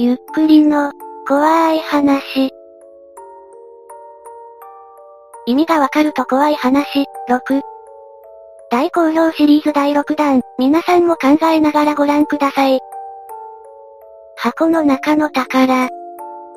ゆっくりの、怖い話。意味がわかると怖い話、6。大好評シリーズ第6弾、皆さんも考えながらご覧ください。箱の中の宝。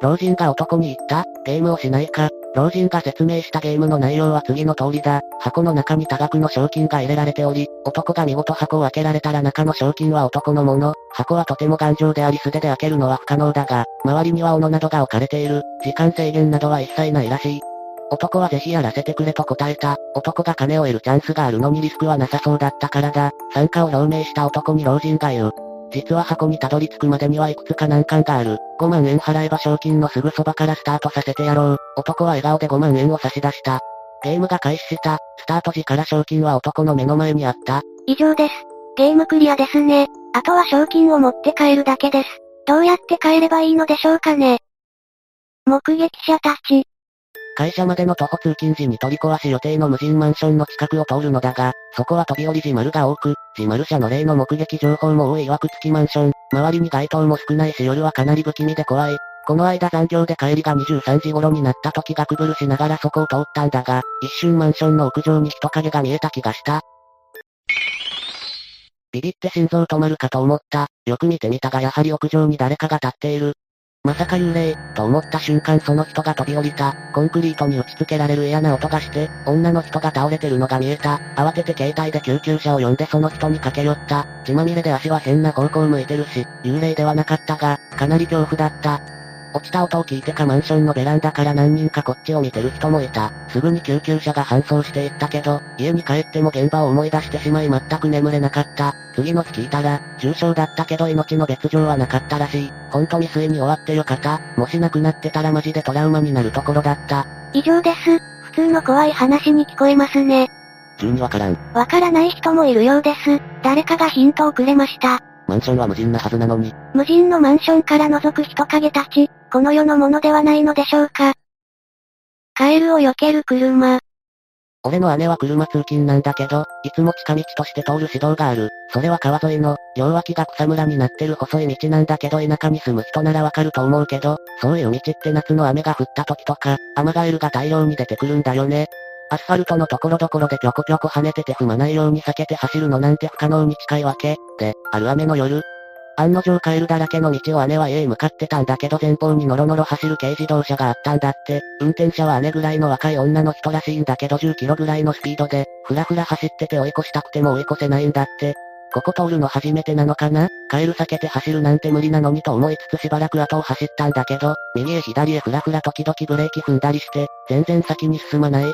老人が男に言った、ゲームをしないか？老人が説明したゲームの内容は次の通りだ。箱の中に多額の賞金が入れられており、男が見事箱を開けられたら中の賞金は男のもの。箱はとても頑丈であり素手で開けるのは不可能だが、周りには斧などが置かれている。時間制限などは一切ないらしい。男はぜひやらせてくれと答えた。男が金を得るチャンスがあるのにリスクはなさそうだったからだ。参加を表明した男に老人が言う。実は箱にたどり着くまでにはいくつか難関がある。5万円払えば賞金のすぐそばからスタートさせてやろう。男は笑顔で5万円を差し出した。ゲームが開始した。スタート時から賞金は男の目の前にあった。以上です。ゲームクリアですね。あとは賞金を持って帰るだけです。どうやって帰ればいいのでしょうかね。目撃者たち、会社までの徒歩通勤時に取り壊し予定の無人マンションの近くを通るのだが、そこは飛び降り自丸が多く、自丸車の例の目撃情報も多い曰く付きマンション、周りに街灯も少ないし夜はかなり不気味で怖い。この間残業で帰りが23時頃になった時がくぶるしながらそこを通ったんだが、一瞬マンションの屋上に人影が見えた気がした。ビビって心臓止まるかと思った。よく見てみたがやはり屋上に誰かが立っている。まさか幽霊、と思った瞬間その人が飛び降りた。コンクリートに打ち付けられる嫌な音がして、女の人が倒れてるのが見えた。慌てて携帯で救急車を呼んでその人に駆け寄った。血まみれで足は変な方向向いてるし、幽霊ではなかったが、かなり恐怖だった。落ちた音を聞いてかマンションのベランダから何人かこっちを見てる人もいた。すぐに救急車が搬送していったけど、家に帰っても現場を思い出してしまい全く眠れなかった。次の日聞いたら、重傷だったけど命の別状はなかったらしい。ほんと未遂に終わってよかった。もし亡くなってたらマジでトラウマになるところだった。以上です。普通の怖い話に聞こえますね。急にわからん。わからない人もいるようです。誰かがヒントをくれました。マンションは無人なはずなのに。無人のマンションから覗く人影たち、この世のものではないのでしょうか。カエルを避ける車。俺の姉は車通勤なんだけど、いつも近道として通る指導がある。それは川沿いの、両脇が草むらになってる細い道なんだけど田舎に住む人ならわかると思うけど、そういう道って夏の雨が降った時とか、アマガエルが大量に出てくるんだよね。アスファルトのところどころでぴょこぴょこ跳ねてて踏まないように避けて走るのなんて不可能に近いわけ。で、ある雨の夜。案の定カエルだらけの道を姉は家へ向かってたんだけど前方にノロノロ走る軽自動車があったんだって。運転者は姉ぐらいの若い女の人らしいんだけど10キロぐらいのスピードで、ふらふら走ってて追い越したくても追い越せないんだって。ここ通るの初めてなのかな？カエル避けて走るなんて無理なのにと思いつつしばらく後を走ったんだけど、右へ左へふらふら時々ブレーキ踏んだりして、全然先に進まない。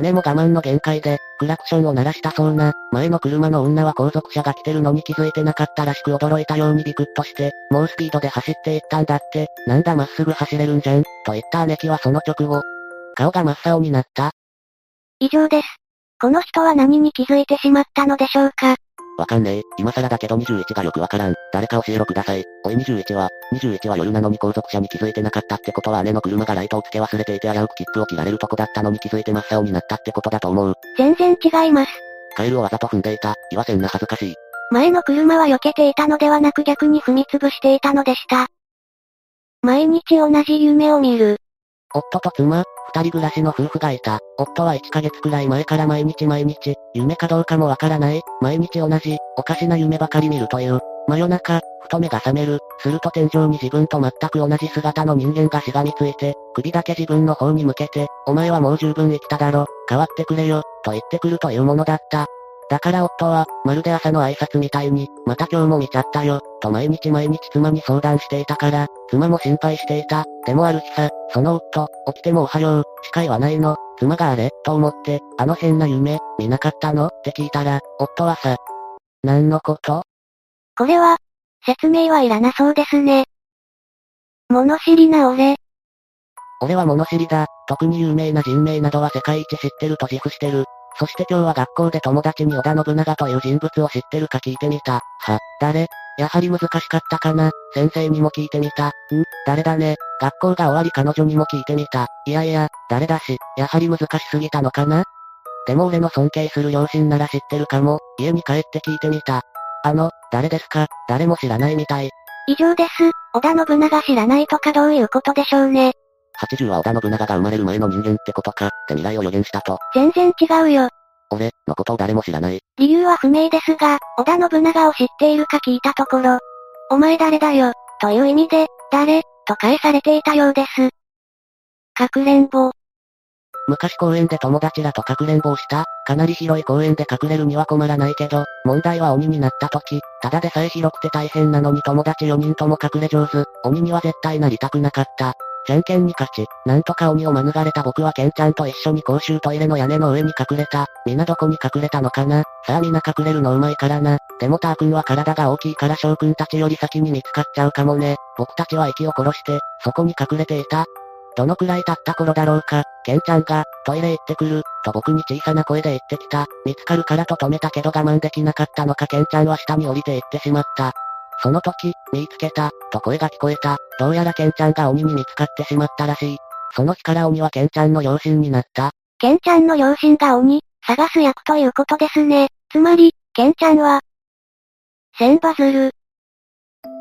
姉も我慢の限界で、クラクションを鳴らしたそうな、前の車の女は後続車が来てるのに気づいてなかったらしく驚いたようにビクッとして、猛スピードで走っていったんだって、なんだまっすぐ走れるんじゃん、と言った姉貴はその直後、顔が真っ青になった。以上です。この人は何に気づいてしまったのでしょうか？わかんねえ。今更だけど21がよくわからん。誰か教えろください。おい21は、21は夜なのに後続車に気づいてなかったってことは姉の車がライトをつけ忘れていて危うく切符を切られるとこだったのに気づいて真っ青になったってことだと思う。全然違います。カエルをわざと踏んでいた。言わせんな恥ずかしい。前の車は避けていたのではなく逆に踏み潰していたのでした。毎日同じ夢を見る。夫と妻、二人暮らしの夫婦がいた。夫は1ヶ月くらい前から毎日毎日、夢かどうかもわからない、毎日同じ、おかしな夢ばかり見るという。真夜中、ふと目が覚める。すると天井に自分と全く同じ姿の人間がしがみついて、首だけ自分の方に向けて、お前はもう十分生きただろ、変わってくれよ、と言ってくるというものだった。だから夫は、まるで朝の挨拶みたいに、また今日も見ちゃったよ、と毎日毎日妻に相談していたから、妻も心配していた。でもある日さ、その夫、起きてもおはよう、視界はないの、妻があれ、と思って、あの変な夢、見なかったの？って聞いたら、夫はさ、何のこと？これは、説明はいらなそうですね。物知りな俺。俺は物知りだ。特に有名な人名などは世界一知ってると自負してる。そして今日は学校で友達に織田信長という人物を知ってるか聞いてみた。は、誰？やはり難しかったかな先生にも聞いてみた。ん？誰だね？学校が終わり彼女にも聞いてみた。いやいや、誰だし、やはり難しすぎたのかな？でも俺の尊敬する両親なら知ってるかも。家に帰って聞いてみた。あの、誰ですか？誰も知らないみたい。以上です。織田信長知らないとかどういうことでしょうね。80は織田信長が生まれる前の人間ってことか、って未来を予言したと。全然違うよ。俺、のことを誰も知らない。理由は不明ですが、織田信長を知っているか聞いたところ、お前誰だよ、という意味で、誰、と返されていたようです。かくれんぼ。昔公園で友達らとかくれんぼをした、かなり広い公園で隠れるには困らないけど、問題は鬼になった時、ただでさえ広くて大変なのに友達4人とも隠れ上手、鬼には絶対なりたくなかった。じゃんけんに勝ち、なんとか鬼を免れた僕はケンちゃんと一緒に公衆トイレの屋根の上に隠れた。みんなどこに隠れたのかな？さあみんな隠れるのうまいからな？でもター君は体が大きいから翔くんたちより先に見つかっちゃうかもね。僕たちは息を殺して、そこに隠れていた。どのくらい経った頃だろうか、ケンちゃんが、トイレ行ってくる、と僕に小さな声で言ってきた。見つかるからと止めたけど我慢できなかったのか？ケンちゃんは下に降りて行ってしまった。その時、見つけた、と声が聞こえた。どうやらケンちゃんが鬼に見つかってしまったらしい。その日から鬼はケンちゃんの両親になった。ケンちゃんの両親が鬼、探す役ということですね。つまり、ケンちゃんは、千羽鶴。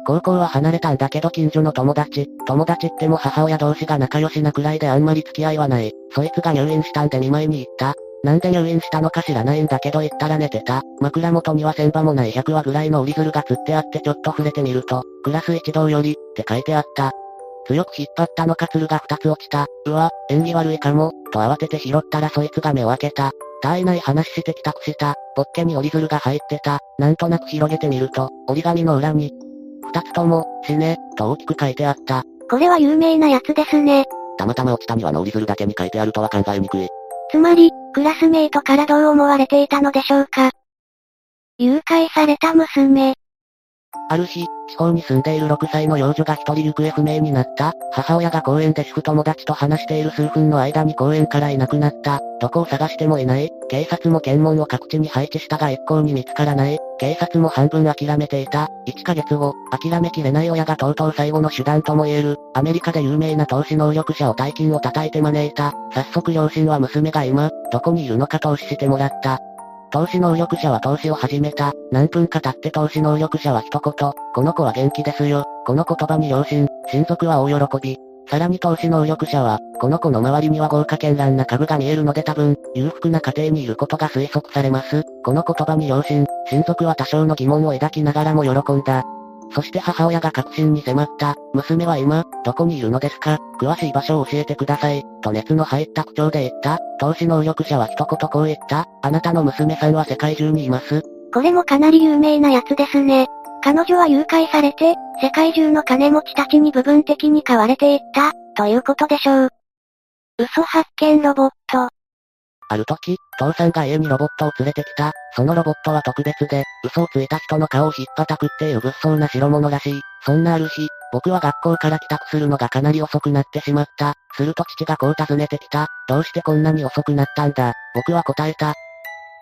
高校は離れたんだけど近所の友達、友達っても母親同士が仲良しなくらいであんまり付き合いはない。そいつが入院したんで見舞いに行った。なんで入院したのか知らないんだけど言ったら寝てた。枕元には千羽もない100羽ぐらいの折り鶴が釣ってあってちょっと触れてみると、クラス一同より、って書いてあった。強く引っ張ったのか鶴が2つ落ちた。うわ、縁起悪いかも、と慌てて拾ったらそいつが目を開けた。絶えない話して帰宅した。ポッケに折り鶴が入ってた。なんとなく広げてみると、折り紙の裏に、二つとも、死ね、と大きく書いてあった。これは有名なやつですね。たまたま落ちたにはの折り鶴だけに書いてあるとは考えにくい。つまり、クラスメイトからどう思われていたのでしょうか？誘拐された娘。ある日、地方に住んでいる6歳の幼女が一人行方不明になった。母親が公園で主婦友達と話している数分の間に公園からいなくなった。どこを探してもいない。警察も検問を各地に配置したが一向に見つからない。警察も半分諦めていた。1ヶ月後、諦めきれない親がとうとう最後の手段とも言える。アメリカで有名な投資能力者を大金を叩いて招いた。早速両親は娘が今、どこにいるのか投資してもらった。投資能力者は投資を始めた。何分か経って投資能力者は一言、この子は元気ですよ。この言葉に両親、親族は大喜び。さらに投資能力者は、この子の周りには豪華絢爛な株が見えるので多分、裕福な家庭にいることが推測されます。この言葉に両親、親族は多少の疑問を抱きながらも喜んだ。そして母親が確信に迫った。娘は今、どこにいるのですか詳しい場所を教えてください。と熱の入った口調で言った。投資能力者は一言こう言った。あなたの娘さんは世界中にいます。これもかなり有名なやつですね。彼女は誘拐されて、世界中の金持ちたちに部分的に買われていった、ということでしょう。嘘発見ロボット。ある時、父さんが家にロボットを連れてきた。そのロボットは特別で、嘘をついた人の顔を引っ叩くっていう物騒な代物らしい。そんなある日、僕は学校から帰宅するのがかなり遅くなってしまった。すると父がこう尋ねてきた。どうしてこんなに遅くなったんだ？僕は答えた。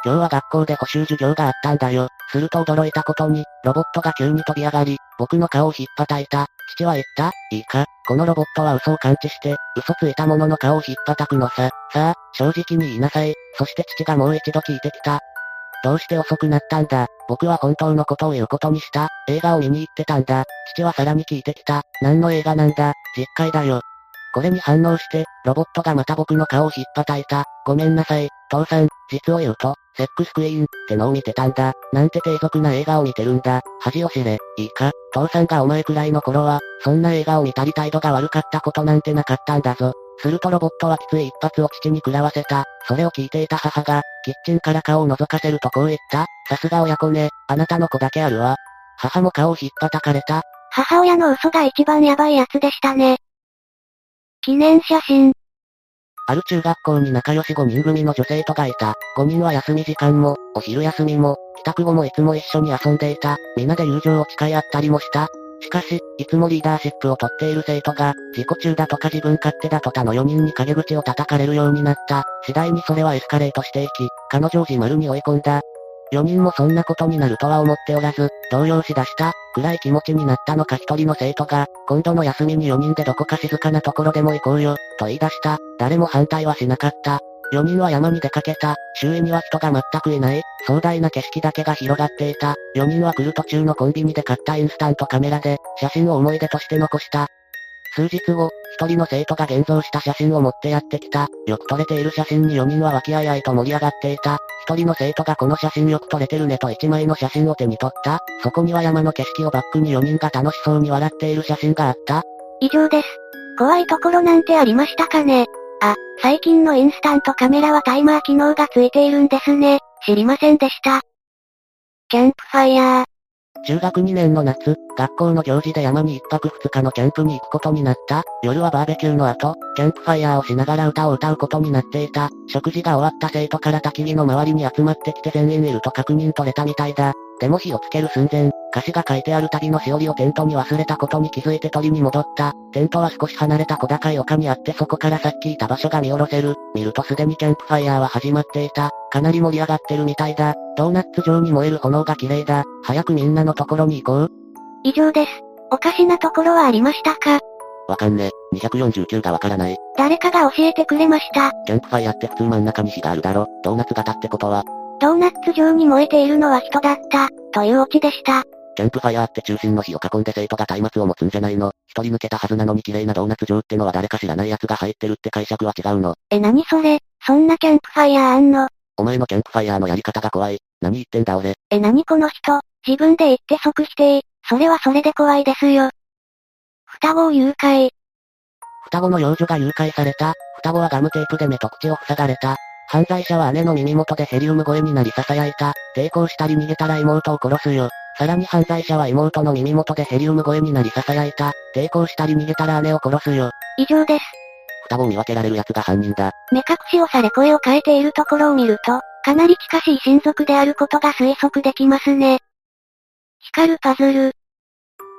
今日は学校で補習授業があったんだよ。すると驚いたことに、ロボットが急に飛び上がり、僕の顔を引っ叩いた。父は言ったいいか、このロボットは嘘を感知して、嘘ついた者の顔を引っ叩くのさ。さあ、正直に言いなさい。そして父がもう一度聞いてきた。どうして遅くなったんだ？僕は本当のことを言うことにした。映画を見に行ってたんだ。父はさらに聞いてきた。何の映画なんだ？実会だよ。これに反応して、ロボットがまた僕の顔を引っ叩いた。ごめんなさい、父さん、実を言うと、セックスクイーンってのを見てたんだ。なんて低俗な映画を見てるんだ。恥を知れ、いいか、父さんがお前くらいの頃は、そんな映画を見たり態度が悪かったことなんてなかったんだぞ。するとロボットはきつい一発を父に食らわせた。それを聞いていた母が、キッチンから顔を覗かせるとこう言った。さすが親子ね、あなたの子だけあるわ。母も顔を引っ叩かれた。母親の嘘が一番やばいやつでしたね。記念写真。ある中学校に仲良し5人組の女性とがいた。5人は休み時間も、お昼休みも、帰宅後もいつも一緒に遊んでいた。皆で友情を誓い合ったりもした。しかし、いつもリーダーシップを取っている生徒が、自己中だとか自分勝手だと他の4人に陰口を叩かれるようになった。次第にそれはエスカレートしていき、彼女を自丸に追い込んだ。4人もそんなことになるとは思っておらず、動揺しだした、暗い気持ちになったのか一人の生徒が、今度の休みに4人でどこか静かなところでも行こうよ、と言い出した。誰も反対はしなかった。4人は山に出かけた。周囲には人が全くいない。壮大な景色だけが広がっていた。4人は来る途中のコンビニで買ったインスタントカメラで、写真を思い出として残した。数日後、一人の生徒が現像した写真を持ってやってきた。よく撮れている写真に4人は和気あいあいと盛り上がっていた。一人の生徒がこの写真よく撮れてるねと1枚の写真を手に取った。そこには山の景色をバックに4人が楽しそうに笑っている写真があった。以上です。怖いところなんてありましたかねあ、最近のインスタントカメラはタイマー機能がついているんですね。知りませんでした。キャンプファイヤー。中学2年の夏、学校の行事で山に一泊二日のキャンプに行くことになった。夜はバーベキューの後、キャンプファイヤーをしながら歌を歌うことになっていた。食事が終わった生徒から焚き火の周りに集まってきて全員いると確認取れたみたいだ。でも火をつける寸前、歌詞が書いてある旅のしおりをテントに忘れたことに気づいて取りに戻った。テントは少し離れた小高い丘にあってそこからさっきいた場所が見下ろせる。見るとすでにキャンプファイヤーは始まっていた。かなり盛り上がってるみたいだ。ドーナツ状に燃える炎が綺麗だ。早くみんなのところに行こう。以上です。おかしなところはありましたか？わかんね。249がわからない。誰かが教えてくれました。キャンプファイヤーって普通真ん中に火があるだろ。ドーナツ型ってことは。ドーナツ状に燃えているのは人だった、というオチでした。キャンプファイヤーって中心の火を囲んで生徒が松明を持つんじゃないの一人抜けたはずなのに綺麗なドーナツ状ってのは誰か知らない奴が入ってるって解釈は違うの。え、なにそれ？そんなキャンプファイヤーあんの？お前のキャンプファイヤーのやり方が怖い。何言ってんだ俺。え、なにこの人？自分で言って即否定。それはそれで怖いですよ。双子を誘拐。双子の幼女が誘拐された。双子はガムテープで目と口を塞がれた。犯罪者は姉の耳元でヘリウム声になり囁いた。抵抗したり逃げたら妹を殺すよ。さらに犯罪者は妹の耳元でヘリウム声になり囁いた。抵抗したり逃げたら姉を殺すよ。以上です。双子を見分けられる奴が犯人だ。目隠しをされ声を変えているところを見ると、かなり近しい親族であることが推測できますね。光るパズル。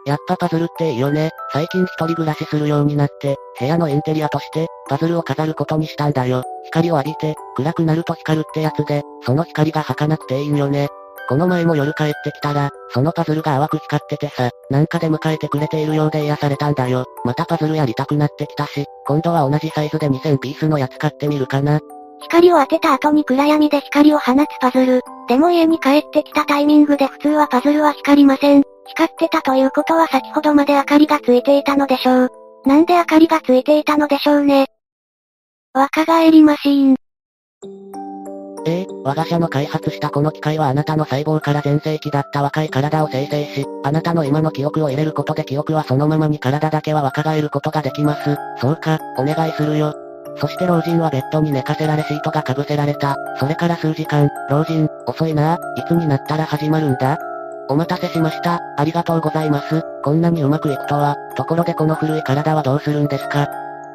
やっぱパズルっていいよね。最近一人暮らしするようになって、部屋のインテリアとして、パズルを飾ることにしたんだよ。光を浴びて、暗くなると光るってやつで、その光が儚くていいんよね。この前も夜帰ってきたら、そのパズルが淡く光っててさ、なんかで迎えてくれているようで癒されたんだよ。またパズルやりたくなってきたし、今度は同じサイズで2000ピースのやつ買ってみるかな。光を当てた後に暗闇で光を放つパズル。でも家に帰ってきたタイミングで普通はパズルは光りません。光ってたということは先ほどまで明かりがついていたのでしょう。なんで明かりがついていたのでしょうね。若返りマシーン。ええ我が社の開発したこの機械はあなたの細胞から全盛期だった若い体を生成し、あなたの今の記憶を入れることで記憶はそのままに体だけは若返ることができます。そうか、お願いするよ。そして老人はベッドに寝かせられシートが被せられた。それから数時間、老人、遅いな。いつになったら始まるんだ？お待たせしました。ありがとうございます。こんなにうまくいくとは。ところでこの古い体はどうするんですか？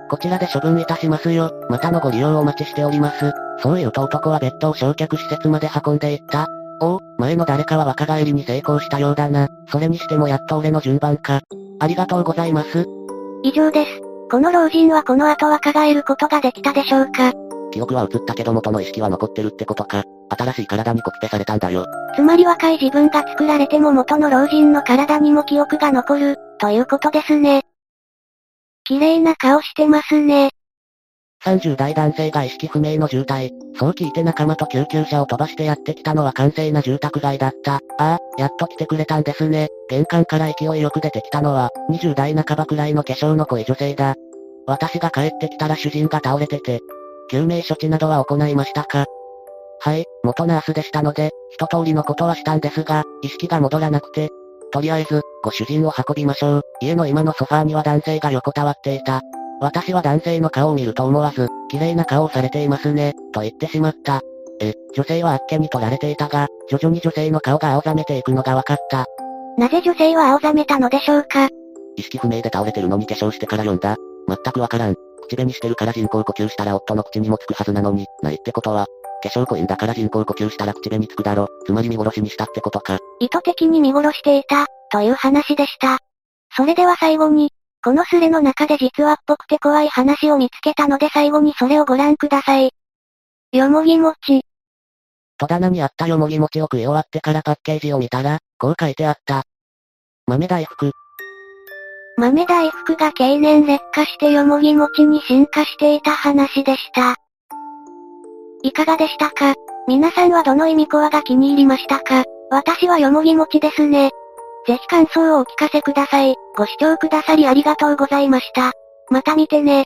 こちらで処分いたしますよ。またのご利用をお待ちしております。そう言うと男はベッドを焼却施設まで運んでいった。おお、前の誰かは若返りに成功したようだな。それにしてもやっと俺の順番か。ありがとうございます。以上です。この老人はこの後若返ることができたでしょうか？記憶は移ったけど元の意識は残ってるってことか。新しい体にコピペされたんだよ。つまり若い自分が作られても元の老人の体にも記憶が残る、ということですね。綺麗な顔してますね。30代男性が意識不明の重体。そう聞いて仲間と救急車を飛ばしてやってきたのは完成な住宅街だった。ああ、やっと来てくれたんですね。玄関から勢いよく出てきたのは、20代半ばくらいの化粧の濃い女性だ。私が帰ってきたら主人が倒れてて、救命処置などは行いましたか？はい、元ナースでしたので、一通りのことはしたんですが、意識が戻らなくて、とりあえず、ご主人を運びましょう。家の今のソファーには男性が横たわっていた。私は男性の顔を見ると思わず、綺麗な顔をされていますね、と言ってしまった。え、女性はあっけに取られていたが、徐々に女性の顔が青ざめていくのが分かった。なぜ女性は青ざめたのでしょうか？意識不明で倒れてるのに化粧してから読んだ。全くわからん。口紅してるから人工呼吸したら夫の口にもつくはずなのに、ないってことは、化粧濃いんだから人工呼吸したら口紅つくだろ。つまり見殺しにしたってことか。意図的に見殺していた、という話でした。それでは最後に、このスレの中で実話っぽくて怖い話を見つけたので最後にそれをご覧ください。よもぎ餅。戸棚にあったよもぎ餅を食い終わってからパッケージを見たら、こう書いてあった。豆大福。豆大福が経年劣化してよもぎ餅に進化していた話でした。いかがでしたか？皆さんはどの意味コアが気に入りましたか？私はよもぎ餅ですね。ぜひ感想をお聞かせください。ご視聴くださりありがとうございました。また見てね。